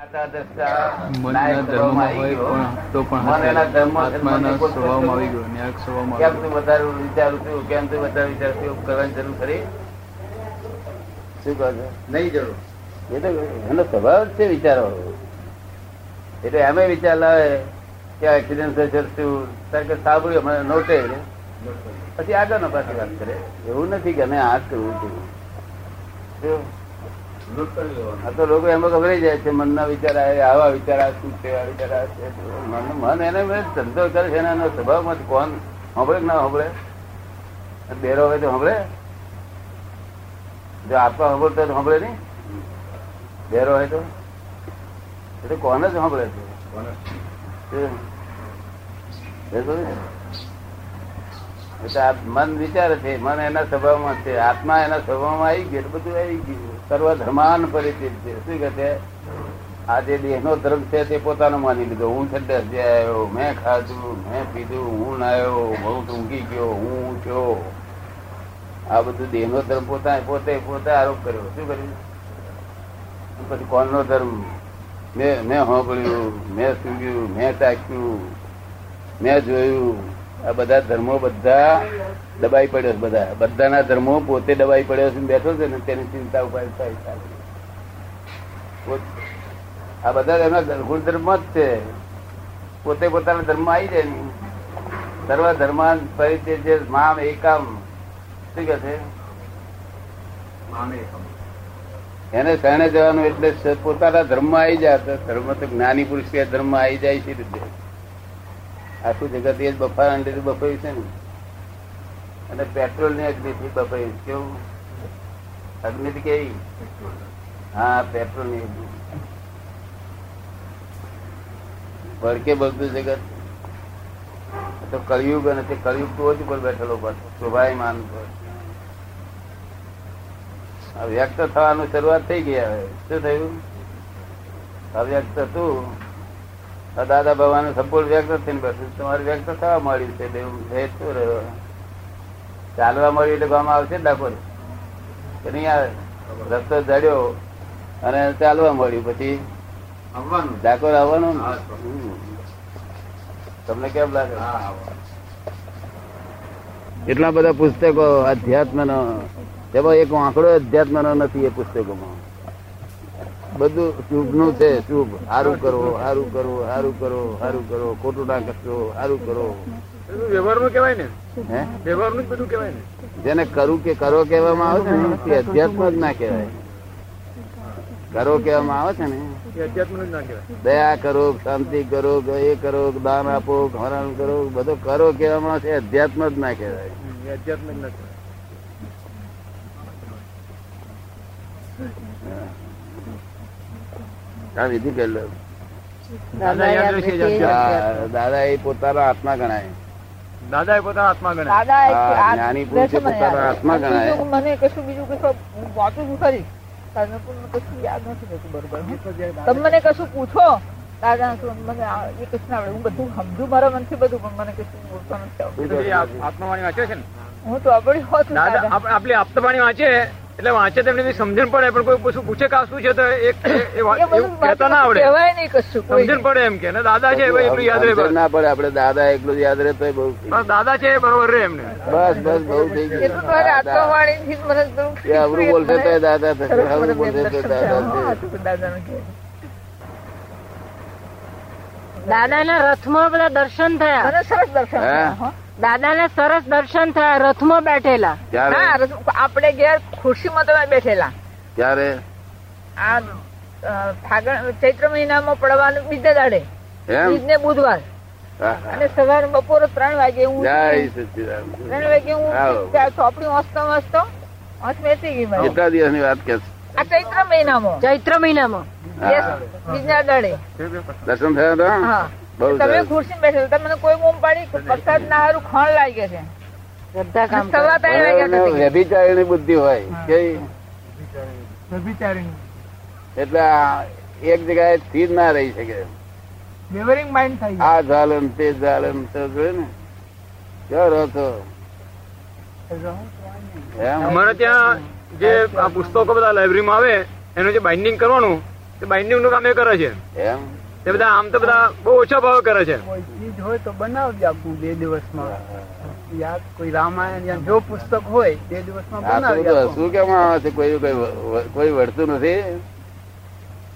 એના સ્વભાવ છે વિચારો એટલે એમ વિચાર લાવે કે એક્સિડન્ટ થશે શું? કારણ કે સાંભળ્યું મને નોટે પછી આગળ પાછી વાત કરે. એવું નથી કે અમે આ કરવું છું આ તો લોકો એમાં ગભરાઈ જાય છે. મનના વિચાર આવે આવા વિચાર આ શું છે આ વિચાર મન એને ધંધો કરે છે એના સ્વભાવમાંથી કોણ સાંભળે ના સાંભળે? બેરો હોય તો સાંભળે? જો આપવા સાંભળતો તો સાંભળે નહીં? બેરો હોય તો? એટલે કોને જ સાંભળે છે? મન વિચારે છે મન એના સ્વભાવમાં છે આત્મા એના સ્વભાવમાં આવી ગયું એટલે બધું આવી ગયું. સર્વ ધર્માન પરિચિત છે. શું કે છે? આ જે દેહનો ધર્મ છે તે પોતાનો માની લીધો. હું છેલ્લે જે આવ્યો. મેં ખાધું, મેં પીધું, હું નાયો હું ઊંઘી ગયો, હું ઊંચો. આ બધું દેહનો ધર્મ પોતા પોતે પોતે આરોપ કર્યો. શું કર્યું? પછી કોણનો ધર્મ? મેં મેં સાંભળ્યું મેં સૂગ્યું મેં તાક્યું મેં જોયું. આ બધા ધર્મો બધા દબાઈ પડ્યો છે બધા. બધાના ધર્મો પોતે દબાઈ પડ્યો છે બેઠો છે ને તેની ચિંતા ઉપાય થાય આ બધા એમના ગુણધર્મ જ છે. પોતે પોતાના ધર્મ આવી જાય ને. સર્વ ધર્માન પરિચય જે મામ એકમ. શું કે છે? એને શરણે જવાનું એટલે પોતાના ધર્મ આવી જાય. ધર્મ તો જ્ઞાની પુરુષ કે ધર્મમાં આવી જાય છે રીતે? આખું જગત એ જ બફારા લીધે બફાયું છે ને. અને પેટ્રોલની અગ્નિથી બફાયું કેવું? અગ્નિ કેવી? હા પેટ્રોલની અગ્નિ. ભડકે બગતું જગત. તો કળિયુગ અને તે કળિયુગ ટોચ ઉપર બેઠેલો પાછો શોભાયમાન પર વ્યક્ત થવાનું શરૂઆત થઈ ગઈ હવે. શું થયું? અવ્યક્ત હતું દાદા ભગવાન સંપૂર્ણ વ્યક્ત થઈને બેઠું તમારે વ્યક્ત થવા મળ્યું છે દેવું શું રહ્યો? ચાલવા મળ્યું એટલે ગામ આવશે ડાકોર. કે નહીં આવે? રસ્તો ચડ્યો અને ચાલવા મળ્યું પછી આવવાનું. ડાકોર આવવાનું ને? તમને કેમ લાગે. એટલા બધા પુસ્તકો અધ્યાત્મનો તેમાં એક આંકડો અધ્યાત્મનો નથી એ પુસ્તકોમાં. બધું શુભનું છે શુભ. સારું કરો સારું કરો સારું કરો સારું કરો ખોટું ના કરશો સારું કરો. વ્યવહારનું કહેવાય ને. હે? વ્યવહારનું બધું કહેવાય ને. જેને કરું કે કરો કહેવામાં આવે છે ને તે અધ્યાત્મ જ ના કહેવાય. કરો કહેવામાં આવે છે ને. ના દયા કરો શાંતિ કરો એ કરો દાન આપો હરણ કરો બધો કરો કહેવામાં આવે છે અધ્યાત્મ જ ના કહેવાય. અધ્યાત્મ જ ના કહેવાય. આ વિધિ કરેલો દાદા એ પોતાનો આત્મા ગણાય. દાદા એ પોતાના આત્મા ગણે દાદા એક હા, આ જ્ઞાની પુરુષે દર્શન મને પોતાના યાદ. આત્મા ગણાય. મને કશું બીજું કશું વાંચું છું ખરી. અન્નપૂર્ણ કશું યાદ નથી થતું બરોબર. તમે મને કશું પૂછો દાદા મને આ- એ કશું ના આવડે. હું બધું સમજુ મારા મનથી બધું પણ મને કશું બોલતો નથી. આત્માવાણી વાંચે છે ને? હું તો અબળી હોત દાદા દાદા. આપણી આપતાવાણી વાંચે. એટલે વાંચે તેમને સમજણ પડે પણ કોઈ પૂછું પૂછે કા શું છે તો એક કહેતા ના આવડે. કહેવાય નહીં કશું સમજણ પડે એમ કે દાદા છે એટલું યાદ રહે ના પડે આપડે દાદા એટલું યાદ રહે તો બહુ. દાદા છે બરોબર રહે એમને. બસ બસ બહુ થઈ ગયું. એ અવરું બોલશે તો દાદા થશે અવરું બોલશે તો દર્શન થયા. દાદા કહેવાય. દાદાના રથમાં બધા દર્શન થયા. સરસ દર્શન થયા, હો. દાદાને સરસ દર્શન થયા રથમાં બેઠેલા. આપણે ઘેર ખુરશીમાં તમે બેઠેલા. ત્યારે આ ફાગણ ચૈત્ર મહિનામાં પડવાનું બીજે દાડે. બીજને બુધવાર. અને સવારે બપોરે ત્રણ વાગે હું ત્રણ વાગે હું ચોપડી વાંચતો વાંચતો વાંચ બેસી ગઈ મારી. કેટલા દિવસની વાત કે આ ચૈત્ર મહિનામાં. ચૈત્ર મહિનામાં. બીજા દાડે. દર્શન થયા હતા તમે ખુરશી બેઠેલા તમે કોઈ બૂમ પાડી વરસાદ ના હારું ખણ લાગે છે. વ્યભિચારીણી બુદ્ધિ હોય. એટલે એક જગ્યાએ સ્થિર ના રહી શકે. આ ઝાલન તે ઝાલન તો જોયું ને ક્યાં રહો છો અમારે ત્યાં જે આ પુસ્તકો બધા લાઇબ્રેરીમાં આવે એનું જે બાઇન્ડિંગ કરવાનું તે બાઇન્ડિંગનું કામ એ કરે છે. એમ. તે બધા આમ તો બધા બહુ ઓછા ભાવ કરે છે. ચીજ હોય તો બનાવજે આપવું બે દિવસમાં. યાદ કોઈ રામાયણ કોઈ કોઈ નથી?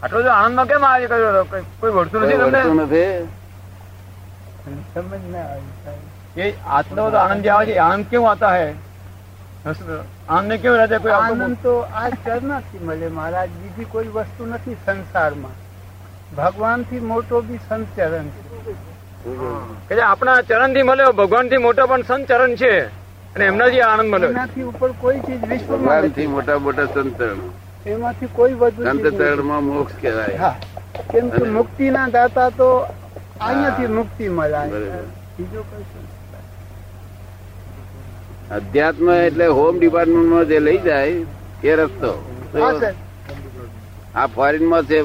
આટલો સમજ ના આવી એ આટલો બધો આનંદ આવે છે. આનંદ કેમ આતા હે? આનંદ કેમ રહે છે કોઈ આનંદ તો આ જ નથી મળે. મહારાજ બીજી કોઈ વસ્તુ નથી સંસારમાં. ભગવાનથી મોટો બી સંચરણ છે. આપણા ચરણથી મળ્યો ભગવાનથી મોટો પણ સંત ચરણ છે. અને એમનાથી આનંદ મળ્યો એનાથી ઉપર કોઈ ચીજ વિશ્વ ભગવાનથી મોટા મોટા સંતરણ એમાંથી કોઈ વધુ સંત ચરણમાં મોક્ષ કહેવાય. કેમ કે મુક્તિ ના દાતા તો અહીંયાથી મુક્તિ મળે. બરાબર. બીજો કઈ અધ્યાત્મ એટલે હોમ ડિપાર્ટમેન્ટમાં જે લઈ જાય એ રસ્તો. હા સર આ ફોરેનમાં છે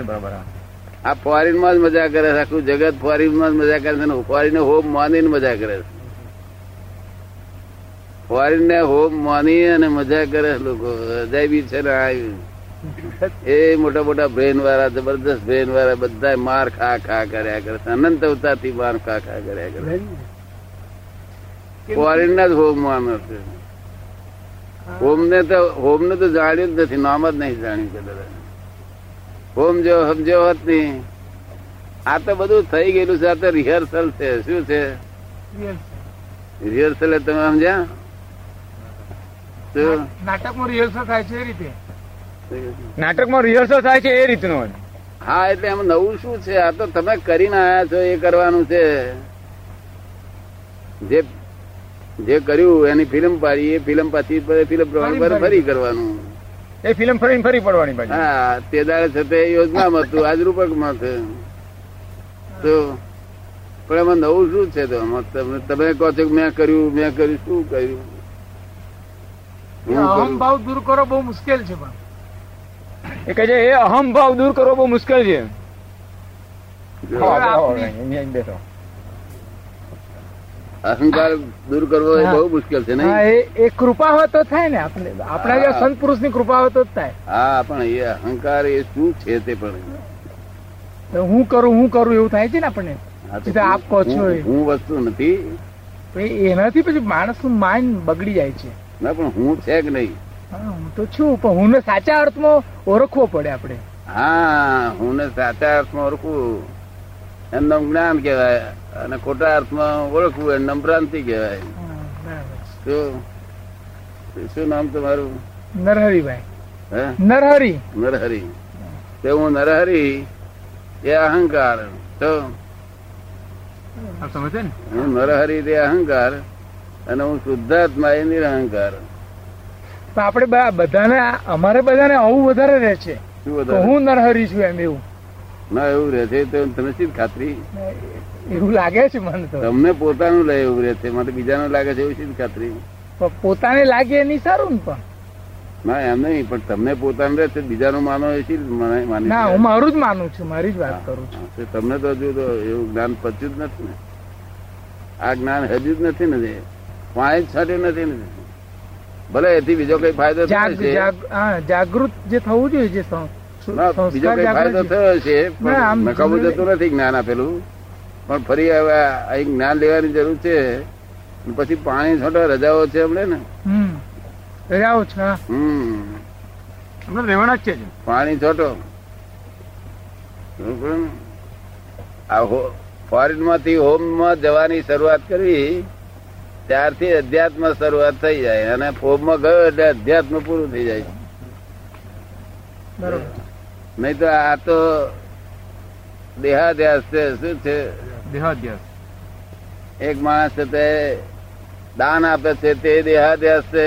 બરાબર આ ફોરેનમાં જ મજા કરે છે આખું જગત ફોરેનમાં જ મજા કરે છે ફોરેન હોમ માની મજા કરે છે. ફોરેન ને હોમ માની અને મજા કરે લોકો. અજાયબી છે ને આવ્યું એ મોટા મોટા બ્રેન વાળા જબરદસ્ત બ્રેન વાળા બધા માર ખા ખા કર્યા કરે અનંત અવતારથી માર ખા ખા કર્યા કરે ફોરેન ના જ હોમ માનો છે. હોમ ને તો હોમ ને તો જાણ્યું જ નથી નામ જ નહીં જાણ્યું કદાચ હોમ જો સમજો હોત નહીં. આ તો બધું થઈ ગયેલું છે આ તો રિહર્સલ છે. શું છે? રિહર્સલ તમે સમજ્યા? નાટકમાં રિહર્સલ થાય છે એ રીતે. નાટકમાં રિહર્સલ થાય છે એ રીતનું હા એટલે એમ નવું શું છે? આ તો તમે કરીને આયા છો એ કરવાનું છે. જે જે કર્યું એની ફિલ્મ પાડી એ ફિલ્મ પાછી ફિલ્મ પ્રમાણે ફરી કરવાનું. એ ફિલ્મ ફરીને ફરી પડવાની હા તે દાડે છે તે યોજનામાં હતું આજ રૂપકમાં છે. તો પણ એમાં નવું શું છે તો? તમે તમે કહો છો કે મેં કર્યું મેં કર્યું શું કર્યું? હું ભાવ દૂર કરો બહુ મુશ્કેલ છે પણ. એ કહે છે એ અહમ ભાવ દૂર કરવો બહુ મુશ્કેલ છે. જો, હા, બેહો, અહીં- અહીં બેસો. અહંકાર દૂર કરવો એ બહુ મુશ્કેલ છે નહીં? એ કૃપા હોય તો થાય ને. આપણે આપણા જે સંત પુરુષની કૃપા હોય તો જ થાય. હા પણ એ અહંકાર એ શું છે તે પણ? હું કરું હું કરું એવું થાય છે ને આપણને? આપ કહો છો હું- વસ્તુ નથી. એનાથી પછી માણસનું માઇન્ડ બગડી જાય છે. ના પણ હું છે કે નહીં? હું તો છું પણ હું સાચા અર્થમાં ઓળખવો પડે આપણે. હા હું ને સાચા અર્થમાં ઓળખવું. એમનું જ્ઞાન કહેવાય. અને ખોટા અર્થમાં ઓળખવું એમનું ભ્રાંતિ કહેવાય. શું શું નામ તમારું? નરહરિભાઈ. નરહરી. નરહરી. તે હું નરહરી એ અહંકાર. તો સમજે ને? હું નરહરી તે અહંકાર. અને હું શુદ્ધાત્મા એ નિરહંકાર. આપડે આપણે બધાને અમારે બધાને આવું વધારે રહે છે. હું નરહરી છું એમ એવું. ના એવું રહે છે તો તમે શી ખાતરી? એવું લાગે છે મને તો. તમને પોતાનું લે એવું રહે છે માટે બીજાનું લાગે છે એવું શી ખાતરી? પોતાને લાગે એની સારું ને પણ. ના એમ નહીં પણ તમને પોતાનું રહે છે બીજાનું માનો એ શી માની ના હું મારું જ માનું છું મારી જ વાત કરું છું. તમને તો હજુ તો એવું જ્ઞાન પચ્યું જ નથી ને. આ જ્ઞાન હજુ જ નથી ને પાંચ છાંટ્યું નથી ને. ભલે એથી બીજો કઈ ફાયદો જાગૃત જે થવું જોઈએ જે બીજો કઈ ફાયદો થયો છે નકામું જતું નથી જ્ઞાન આપેલું. પણ ફરી હવે અહીં જ્ઞાન લેવાની જરૂર છે. પછી પાણી છોટા રજાઓ છે હમણે ને. રજાઓ છે હમ. રહેવાના જ છે પાણી છોટો. આ ફોરેનમાંથી હોમમાં જવાની શરૂઆત કરવી ત્યારથી અધ્યાત્મ શરૂઆત થઈ જાય. અને હોમમાં ગયો એટલે અધ્યાત્મ પૂરું થઈ જાય. બરોબર. નહીં તો આ તો દેહાધ્યાસ છે શું છે? દેહાધ્યાસ. એક માણસ છે તે દાન આપે છે તે દેહાધ્યાસ છે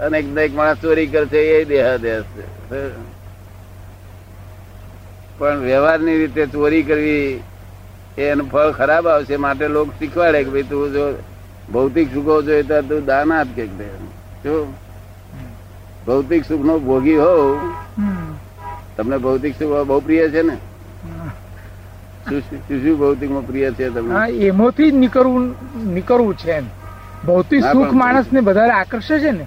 અને એક માણસ ચોરી કરે છે એ દેહાધ્યાસ છે. પણ વ્યવહારની રીતે ચોરી કરવી એનું ફળ ખરાબ આવશે માટે લોક શીખવાડે કે ભાઈ તું જો ભૌતિક સુખો જોઈએ તો તું દાન આપ કે ભૌતિક સુખ નો ભોગી હમ. તમને ભૌતિક સુખ બહુ પ્રિય છે ને? શું શું- ભૌતિકમાં પ્રિય છે તમને? એમાંથી જ નીકળવું નીકળવું છે એમ. ભૌતિક સુખ માણસ ને વધારે આકર્ષે છે ને?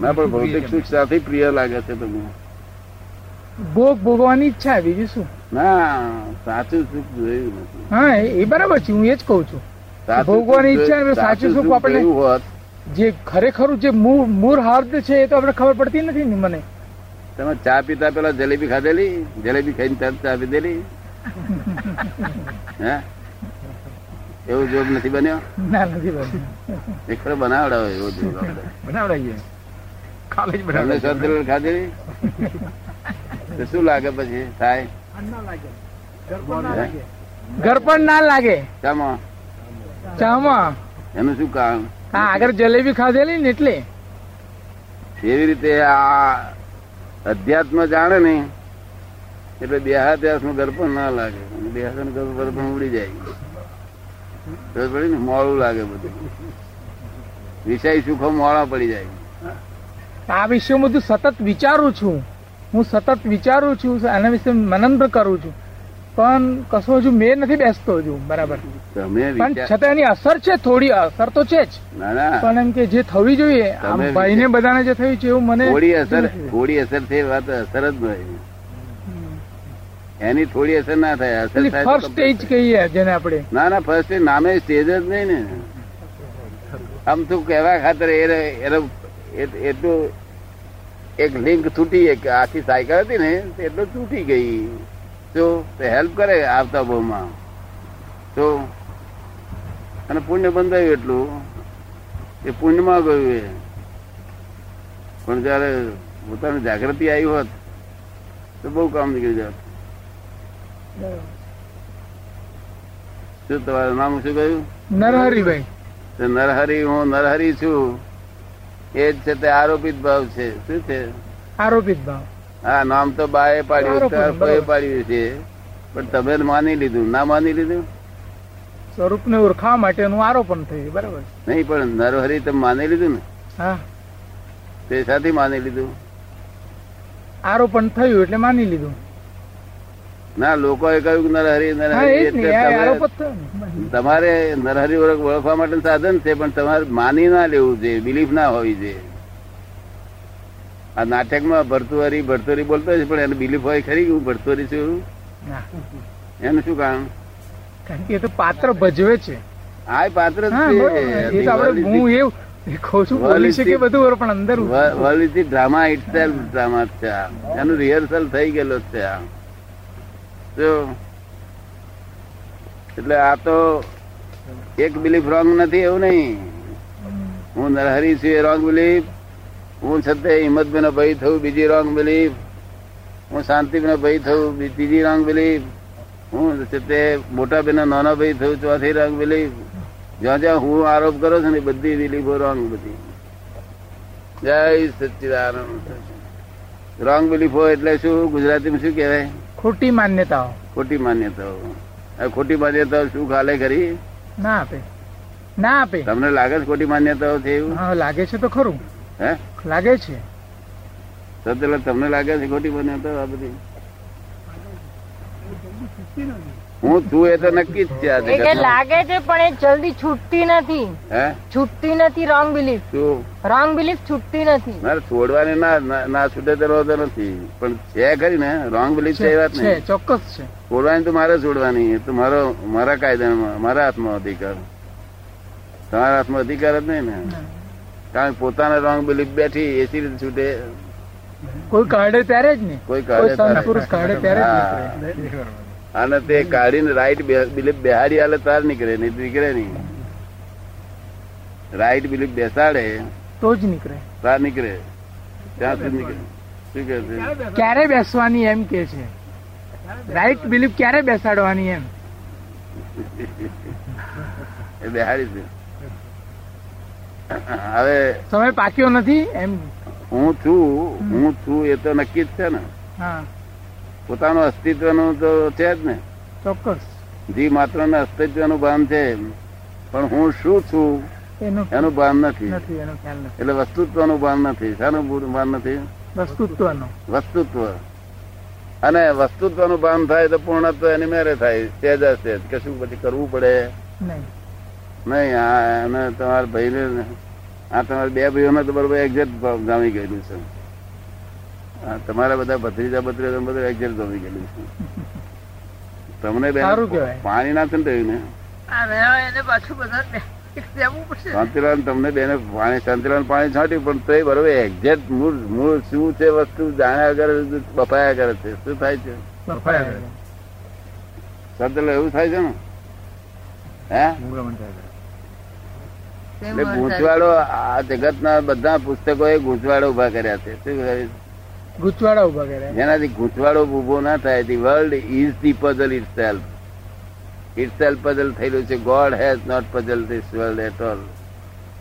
ના પણ ભૌતિક સુખ સાથે પ્રિય લાગે છે તમને? ભોગ ભોગવાની ઈચ્છા બીજું શું? ના સાચું સુખ જોયું નથી. હા એ- બરાબર છે હું એ જ કઉ છું. ભોગવાની ઈચ્છા સાચું સુખ આપણે જે ખરેખરું જે મૂળ મૂળ હાર્દ છે એ તો આપણે ખબર પડતી નથી ને મને. તમે ચા પીતા પેલા જલેબી ખાધેલી જલેબી ખાઈને તરત ચા પીધેલી. હે? એવો જોબ નથી બન્યો? ના નથી બનતું. એક ખરો બનાવડાવો એવો જોબ બનાવડાવીએ. કાલે જ તમને ખાધેલી? તો શું લાગે પછી? થાય? ગરપણ ના લાગે. ચામાં? ચામાં? એનું શું કારણ હા આગળ જલેબી ખાધેલી ને એટલે. એવી રીતે આ અધ્યાત્મ જાણે ને, એટલે દેહાદ્યાસનું ગર્ભ ના લાગે. દેહાદનું ગર્ભ ઉડી જાય. ખબર પડી ને? મોડું લાગે બધું. વિષય સુખો મોડા પડી જાય. આ વિશે હું બધું સતત વિચારું છું. હું સતત વિચારું છું આના વિશે મનન કરું છું. પણ કશો હજુ મેં નથી બેસતો હજુ બરાબર. પણ છતાં એની અસર છે થોડી અસર તો છે જ. ના ના. પણ એમ કે જે થવી જોઈએ આમ તમે ભાઈને બધાને જે થયું છે એવું મને થોડી અસર થોડી અસર થઈ વાત અસર જ નહીં એની થોડી અસર ના થાય અસર ફર્સ્ટ સ્ટેજ કહીએ જેને આપણે. ના ના ફર્સ્ટ નામે સ્ટેજ જ નહીં ને. આમ તું કહેવા ખાતર એ એનો એ- એટલું એક લિંક તૂટી એક આખી સાયકલ હતી ને એટલું તૂટી ગઈ. તો હેલ્પ કરે આવતા બહુમાં. તો અને પુણ્ય બંધાયું એટલું. એ પુણ્યમાં ગયું એ. પણ જયારે પોતાની જાગૃતિ આવી હોત તો બહુ કામ નીકળી જાત. શું તમારું નામ શું કહ્યું? નરહરિભાઈ. નરહરી હું નરહરી છું. એ જ છે તે આરોપિત ભાવ છે. શું છે? આરોપિત ભાવ. હા નામ તો બાએ પાડ્યું પાડ્યું છે. પણ તમે માની લીધું. ના માની લીધું? સ્વરૂપને ઓળખાવા માટેનું આરોપણ થયું બરાબર. નહીં પણ નરહરી તમે માની લીધું ને? હા. તે સાથે માની લીધું? આરોપણ થયું એટલે માની લીધું. ના લોકોએ કહ્યું કે નરહરી નરહરી એ ને ને. તમારે નરહરી ઓળખ ઓળખવા માટે સાધન છે પણ તમારે માની ના લેવું જોઈએ બિલીફ ના હોવી જોઈએ. આ નાટકમાં ભરતુઆરી ભરતુરી બોલતો છે પણ એને બિલીફ હોય ખરી હું ભરતુરી છું એનું શું કારણ? કારણ કે એ તો પાત્ર ભજવે છે. આ પાત્ર ડ્રામા ઇટ સેલ્ફ ડ્રામા છે. એનું રિહર્સલ થઈ ગયેલો છે આ. એટલે આ તો એક બિલીફ રોંગ નથી એવું નહીં. હું નરહરી છું એ રોંગ બિલીફ હું છતે હિંમતભાઈ નો ભય થયું બીજી રોંગ બિલીફ હું શાંતિભાઈ નો ભય થયું ત્રીજી રોંગ બિલીફ હું છે તે મોટા બેનો નાના ભાઈ થયું ચોથી રોંગ બિલીફ જ્યાં જ્યાં હું આરોપ કરો છો ને બધી બિલીફો રોંગ બધી. જય સચ્ચિદાનંદ. રોંગ બિલીફો એટલે શું ગુજરાતીમાં શું કહેવાય? ખોટી માન્યતાઓ. ખોટી માન્યતાઓ. ખોટી માન્યતાઓ શું ખાલે ખરી? ના આપે. ના આપે. તમને લાગે છે ખોટી માન્યતાઓ છે એવું? હા લાગે છે તો ખરું. હે? લાગે છે. તો પેલા તમને લાગે છે ખોટી માન્યતાઓ આ બધી. હું છું એ તો નક્કી જ છે કે લાગે છે પણ એ જલ્દી છૂટતી નથી. હે? છૂટતી નથી રોંગ બિલીફ શું? રોંગ બિલીફ છૂટતી નથી. મારે છોડવાની ના ના- છૂટે તો વાંધો નથી. પણ છે ખરી ને રોંગ બિલીફ છે એ વાત નહીં. ચોક્કસ છે. છોડવાની તો મારે છોડવાની તો મારો મારા કાયદામાં મારા હાથમાં અધિકાર. તમારા હાથમાં અધિકાર જ નહીં ને. કારણ પોતાના રોંગ બિલીફ બેઠી એસી રીતે છૂટે કોઈ કાઢે ત્યારે જ નહીં કોઈ કાઢે કાઢે ત્યારે જ અને તે કાઢીને રાઈટ બિલીફ બેહાડી આલે તાર નીકળે નહીં નીકળે નહીં. રાઈટ બિલીફ બેસાડે તો જ નીકળે. તાર નીકળે. ત્યાં સુધી નીકળે. શું કે છે? ક્યારે બેસવાની એમ કે છે? રાઈટ બિલીફ ક્યારે બેસાડવાની એમ? એ બેહાડી છે. હવે સમય પાક્યો નથી એમ? હું છું હું છું એ તો નક્કી જ છે ને. પોતાનું અસ્તિત્વનું તો છે જ ને. ચોક્કસ. જી માત્ર અસ્તિત્વનું ભાન છે પણ હું શું છું એનું ભાન નથી. એટલે વસ્તુત્વનું ભાન નથી. શાનું ભાન નથી? વસ્તુત્વનું. વસ્તુત્વ. અને વસ્તુત્વનું ભાન થાય તો પૂર્ણત્વ એની મેરે થાય. સહેજ સહેજ કશું પછી કરવું પડે? નહીં. નહીં આ અને તમારા ભાઈને આ તમારા બે ભાઈઓને તો બરોબર એક્ઝેક્ટ જામી ગયેલું છે. તમારા બધા ભત્રીજા ભત્રીજા બધા એક્ઝેક્ટ જમી ગયેલું છે. તમને બે સારું પાણી ના થયું ને? રહ્યા એને પાછું બધા શાંતિલાલ તમને બેને પાણી શાંતિલાલ પાણી છાંટ્યું પણ તો બરોબર એક્ઝેક્ટ મૂળ મૂળ શું છે વસ્તુ જાણ્યા કરે બફાયા કરે છે. શું થાય છે? શાંતિલાલ એવું થાય છે ને? હે? એટલે ગૂંચવાડો આ જગતના બધા પુસ્તકો એ ગૂંચવાડો ઊભા કર્યા છે. શું? ગુચવાડા ઊભા કર્યા? જેનાથી ગૂંચવાડો ઊભો ના થાય. The world is the puzzle itself itself puzzle થયેલું છે. God has not puzzle this world at all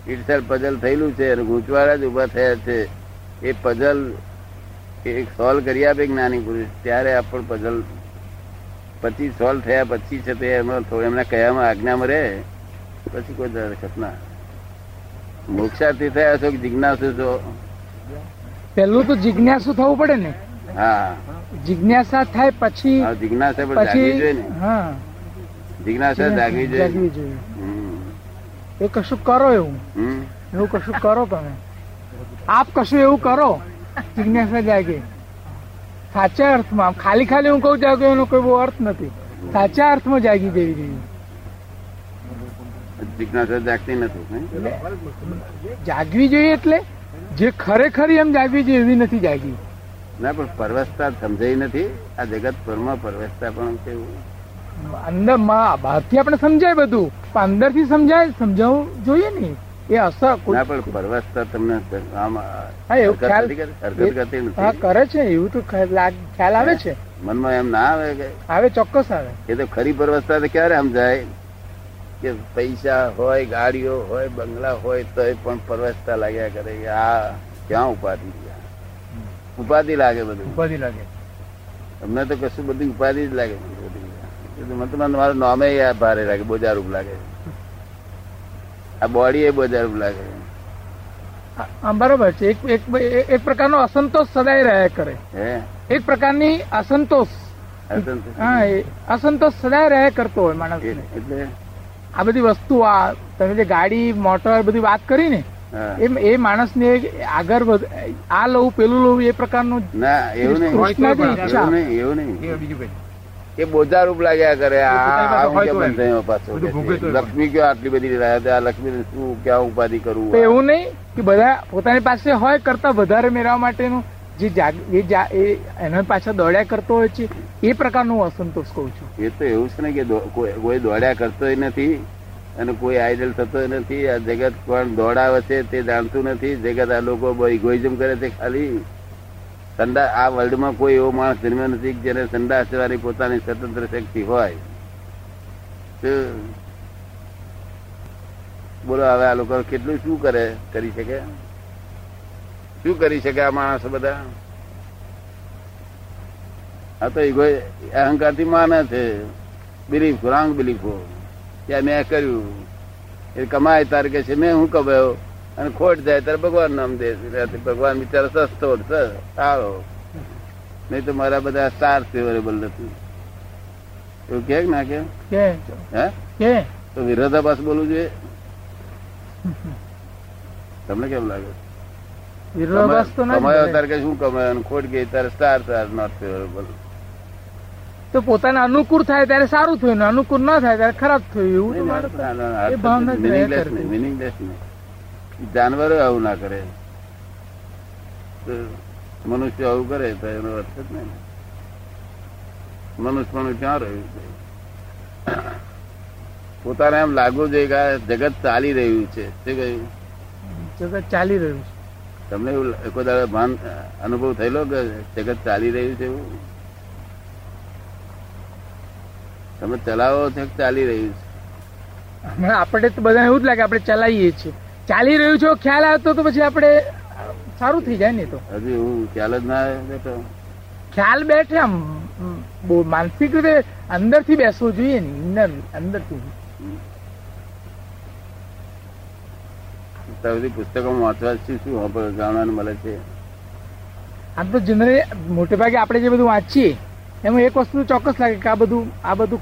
itself puzzle થયેલું છે. અને ગૂંચવાડા જ ઊભા થયા છે. એ પઝલ એક સોલ્વ કરી આપે જ્ઞાની પુરુષ. ત્યારે આપણ પઝલ પછી સોલ્વ થયા પછી છે તે એમાં થોડું એમના કયામાં આજ્ઞામાં રહે. પછી કોઈ દરખત ના. મોક્ષાર્થી થયા છો કે જિજ્ઞાસુ છો? પેલું તો જિજ્ઞાસુ થવું પડે ને. હા. જિજ્ઞાસા થાય પછી જિજ્ઞાસા પણ જાગવી જોઈએ ને. હા. જિજ્ઞાસા જાગવી જોઈએ. એ કશું કરો એવું. એવું કશું કરો તમે. આપ કશું એવું કરો? જિજ્ઞાસા જાગે. સાચા અર્થમાં ખાલી ખાલી હું કહું જાગ્યો એનો કોઈ બહુ અર્થ નથી. સાચા અર્થમાં જાગી જવી જોઈએ જિજ્ઞાસા જાગતી નથી જાગવી જોઈએ એટલે? જે ખરેખર એમ જાગવી જોઈએ એવી નથી જાગી ના પણ પરવસતા સમજાઈ નથી. આ જગત પરમાં પરવસતા પણ છે અંદરમાં બહારથી આપણે સમજાય બધું. પણ અંદરથી સમજાય સમજાવવું જોઈએ ને. એ અસર ના પણ પરવસતા તમને આમ હા, કરે છે એવું તો ખ્યાલ આવે છે. મનમાં એમ ના આવે આવે ચોક્કસ આવે. એ તો ખરી પરવસતા તો ક્યારે સમજાય? કે પૈસા હોય ગાડીઓ હોય બંગલા હોય તો પણ પરવસતા લાગ્યા કરે કે આ ક્યાં ઉપાધિ ઉપાધિ લાગે બધું. ઉપાધિ લાગે. અમને તો કશું બધી ઉપાધિ જ લાગે મને તો મારું નામે ભારે લાગે બોજારૂપ લાગે. આ બોડી એ બોજારૂપ લાગે. હા બરોબર છે. એક એક એક પ્રકારનો અસંતોષ સદાય રહ્યા કરે. એક પ્રકારની અસંતોષ. અસંતોષ. હા અસંતોષ સદાય રહ્યા કરતો હોય માણસ એટલે આ બધી વસ્તુ આ તમે જે ગાડી મોટર બધી વાત કરી ને એ એમ એ માણસને આગળ વધ- આ લઉં પેલું લઉં એ પ્રકારનું ના એવું નહીં. એવું નહીં એવું નહીં. એ બોજારૂપ લાગ્યા કરે પાછો? લક્ષ્મી કયો આટલી બધી રહ્યા આ લક્ષ્મી શું ક્યાં ઉપાધિ કરું? એવું નહીં કે બધા પોતાની પાસે હોય કરતા વધારે મેળવવા માટેનું જે જાગ, એ એના પાછળ દોડ્યા કરતો હોય છે, એ પ્રકારનું અસંતોષ કહું છું. એ તો એવું છે ને કે કોઈ દોડ્યા કરતો નથી અને કોઈ આઈડલ થતો નથી. આ જગત કોણ દોડાવે છે તે જાણતું નથી. જગત આ લોકો ઇગોઇઝમ કરે છે ખાલી. સંડા, આ વર્લ્ડમાં કોઈ એવો માણસ જન્મ્યો નથી જેને સંડાસ જવાની પોતાની સ્વતંત્ર શક્તિ હોય. બોલો, હવે આ લોકો કેટલું શું કરે, કરી શકે? શું કરી શકે આ માણસ બધા? આ તો ઈગો અહંકારથી માને છે. બિલીફ રોંગ બિલીફો કે મેં કર્યું. એ કમાય તારે કે છે મેં હું કમાયો? અને ખોટ જાય ત્યારે ભગવાન નામ દે ભગવાન બિચારો સસ્તો સારો નહીં તો મારા બધા સ્ટાર ફેવરેબલ નથી. એવું કે ના કે? હે? તો વિરોધાભાસ બોલવું જોઈએ. તમને કેમ લાગે? કમાયો બોલાય. કે શું કમાયો ખોટ ગઈ ત્યારે સ્ટાર સ્ટાર નોટ ફેવરેબલ તો પોતાને અનુકૂળ થાય ત્યારે સારું થયું ને અનુકૂળ ના થાય ત્યારે ખરાબ થયું એવું મિનિંગલેસ નહીં મિનિંગલેસ નહીં જાનવરો આવું ના કરે મનુષ્ય આવું કરે તો એનો અર્થ જ નહીં મનુષ્ય મનુષ્ય ક્યાં રહ્યું છે પોતાને એમ લાગવું જોઈએ કે જગત ચાલી રહ્યું છે શું કહ્યું જગત ચાલી રહ્યું છે તમને એવું કોઈ દાડો ભાન અનુભવ થયેલો કે જગત ચાલી રહ્યું છે એવું? તમે ચલાવો છો કે ચાલી રહ્યું છે? હમણાં આપણે તો બધા એવું જ લાગે આપણે ચલાવીએ છીએ. ચાલી રહ્યું છે ખ્યાલ આવતો તો પછી આપણે સારું થઈ જાય ને તો. હજુ એવું ખ્યાલ જ ના બેઠો. ખ્યાલ બેઠે આમ બહુ માનસિક રીતે અંદરથી બેસવું જોઈએ ને અંદર અંદરથી. ત્યાં સુધી પુસ્તકો વાંચવાથી શું જાણવાનું મળે છે? આમ તો જનરલી મોટે ભાગે આપણે જે બધું વાંચીએ એમાં એક વસ્તુ ચોક્કસ લાગે કે આ બધું આ બધું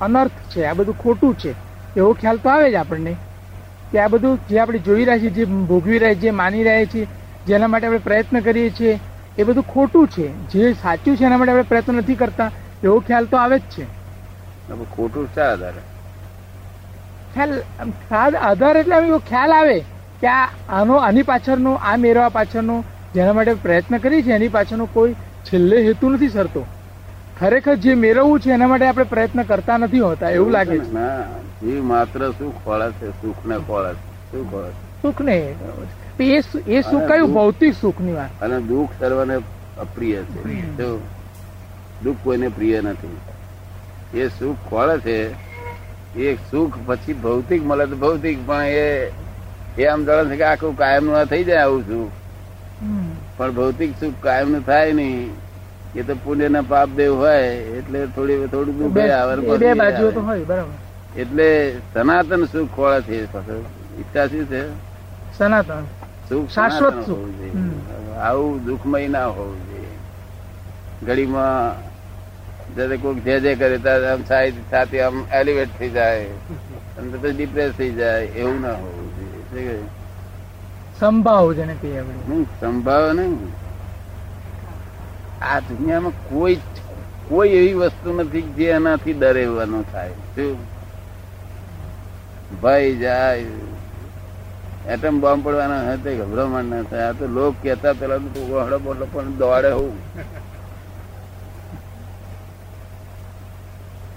અનર્થ છે આ બધું ખોટું છે. એવો ખ્યાલ તો આવે જ આપણને કે આ બધું જે આપણે જોઈ રહ્યા છીએ જે ભોગવી રહ્યા છીએ જે માની રહ્યા છીએ જેના માટે આપણે પ્રયત્ન કરીએ છીએ એ બધું ખોટું છે. જે સાચું છે એના માટે આપણે પ્રયત્ન નથી કરતા એવો ખ્યાલ તો આવે જ છે. ખોટું શા આધારે? ખ્યાલ આધાર એટલે એવો ખ્યાલ આવે. કે આ આનો આની પાછળનો આ મેળવવા પાછળનો જેના માટે પ્રયત્ન કરીએ છીએ એની પાછળનો કોઈ છેલ્લે હેતુ નથી સરતો. ખરેખર જે મેળવવું છે એના માટે આપણે પ્રયત્ન કરતા નથી હોતા એવું લાગે છે ના? જીવ માત્ર સુખ ખોળે છે સુખ ને ખોળે છે શું ખોળે સુખ ને એ સુખ કયું ભૌતિક સુખની વાત? અને દુઃખ સર્વને અપ્રિય છે. દુઃખ કોઈને પ્રિય નથી એ સુખ ખોળે છે એ સુખ પછી ભૌતિક મળે તો ભૌતિક પણ એ એ આમ જાણે છે કે આખું કાયમનું થઈ જાય આવું છું. પણ ભૌતિક સુખ કાયમનું થાય નહીં. એ તો પુણ્ય ના પાપ દેવ હોય એટલે થોડી થોડું દુઃખ આવે એટલે સનાતન સુખ ખોળે છે ઈચ્છા શું છે? સનાતન. સુખ શાશ્વત સુખ. આવું દુઃખમય ના હોવું જોઈએ. ઘડીમાં જ્યારે કોઈક જે જે કરે ત્યારે આમ સાઈ- સાથે આમ એલિવેટ થઈ જાય. અને પછી ડિપ્રેસ થઈ જાય. એવું ના હોવું? સંભાવ જેને કહીએ આપણે. નહીં, સંભાવ નહીં. આ દુનિયામાં કોઈ કોઈ એવી વસ્તુ નથી જે એનાથી ડરેવાનો થાય. ભય જાય. એટમ બોમ્બ પડવાના તે ગભરામણ ના થાય. આ તો લોક કહેતા પેલા હડો બોલો પણ દોડે હું.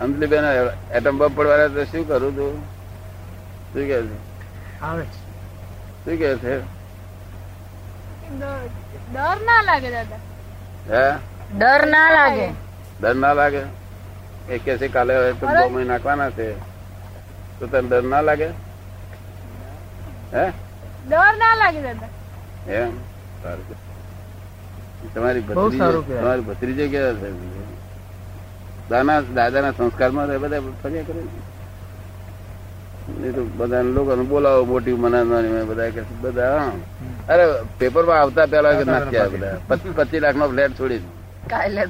અંતલી બેન એટમ બોમ્બ પડવાના તો શું કરું તું? શું કે છે? આવે છે. શું કે છે? ડર ના લાગે દાદા. હે? ડર ના લાગે. ડર ના લાગે? એ કે છે કાલે એટમ બોમ્બ અહીં નાખવાના છે. તો તને ડર ના લાગે? હે? ડર ના લાગે દાદા. એમ? સારું તમારી બહુ ભત્રીજો સારું કહેવાય. તમારી ભત્રીજો કેવા છે? દાદા દાદાના સંસ્કારમાં તો બધા ફર્યા કરે ને. નહીં તો બધા લોકોને બોલાવો મોટી મનાવવાની બધા કે બધા અરે પેપરમાં આવતા પેલા નાખ્યા બધા? પચીસ લાખ નો ફ્લેટ છોડી કાલે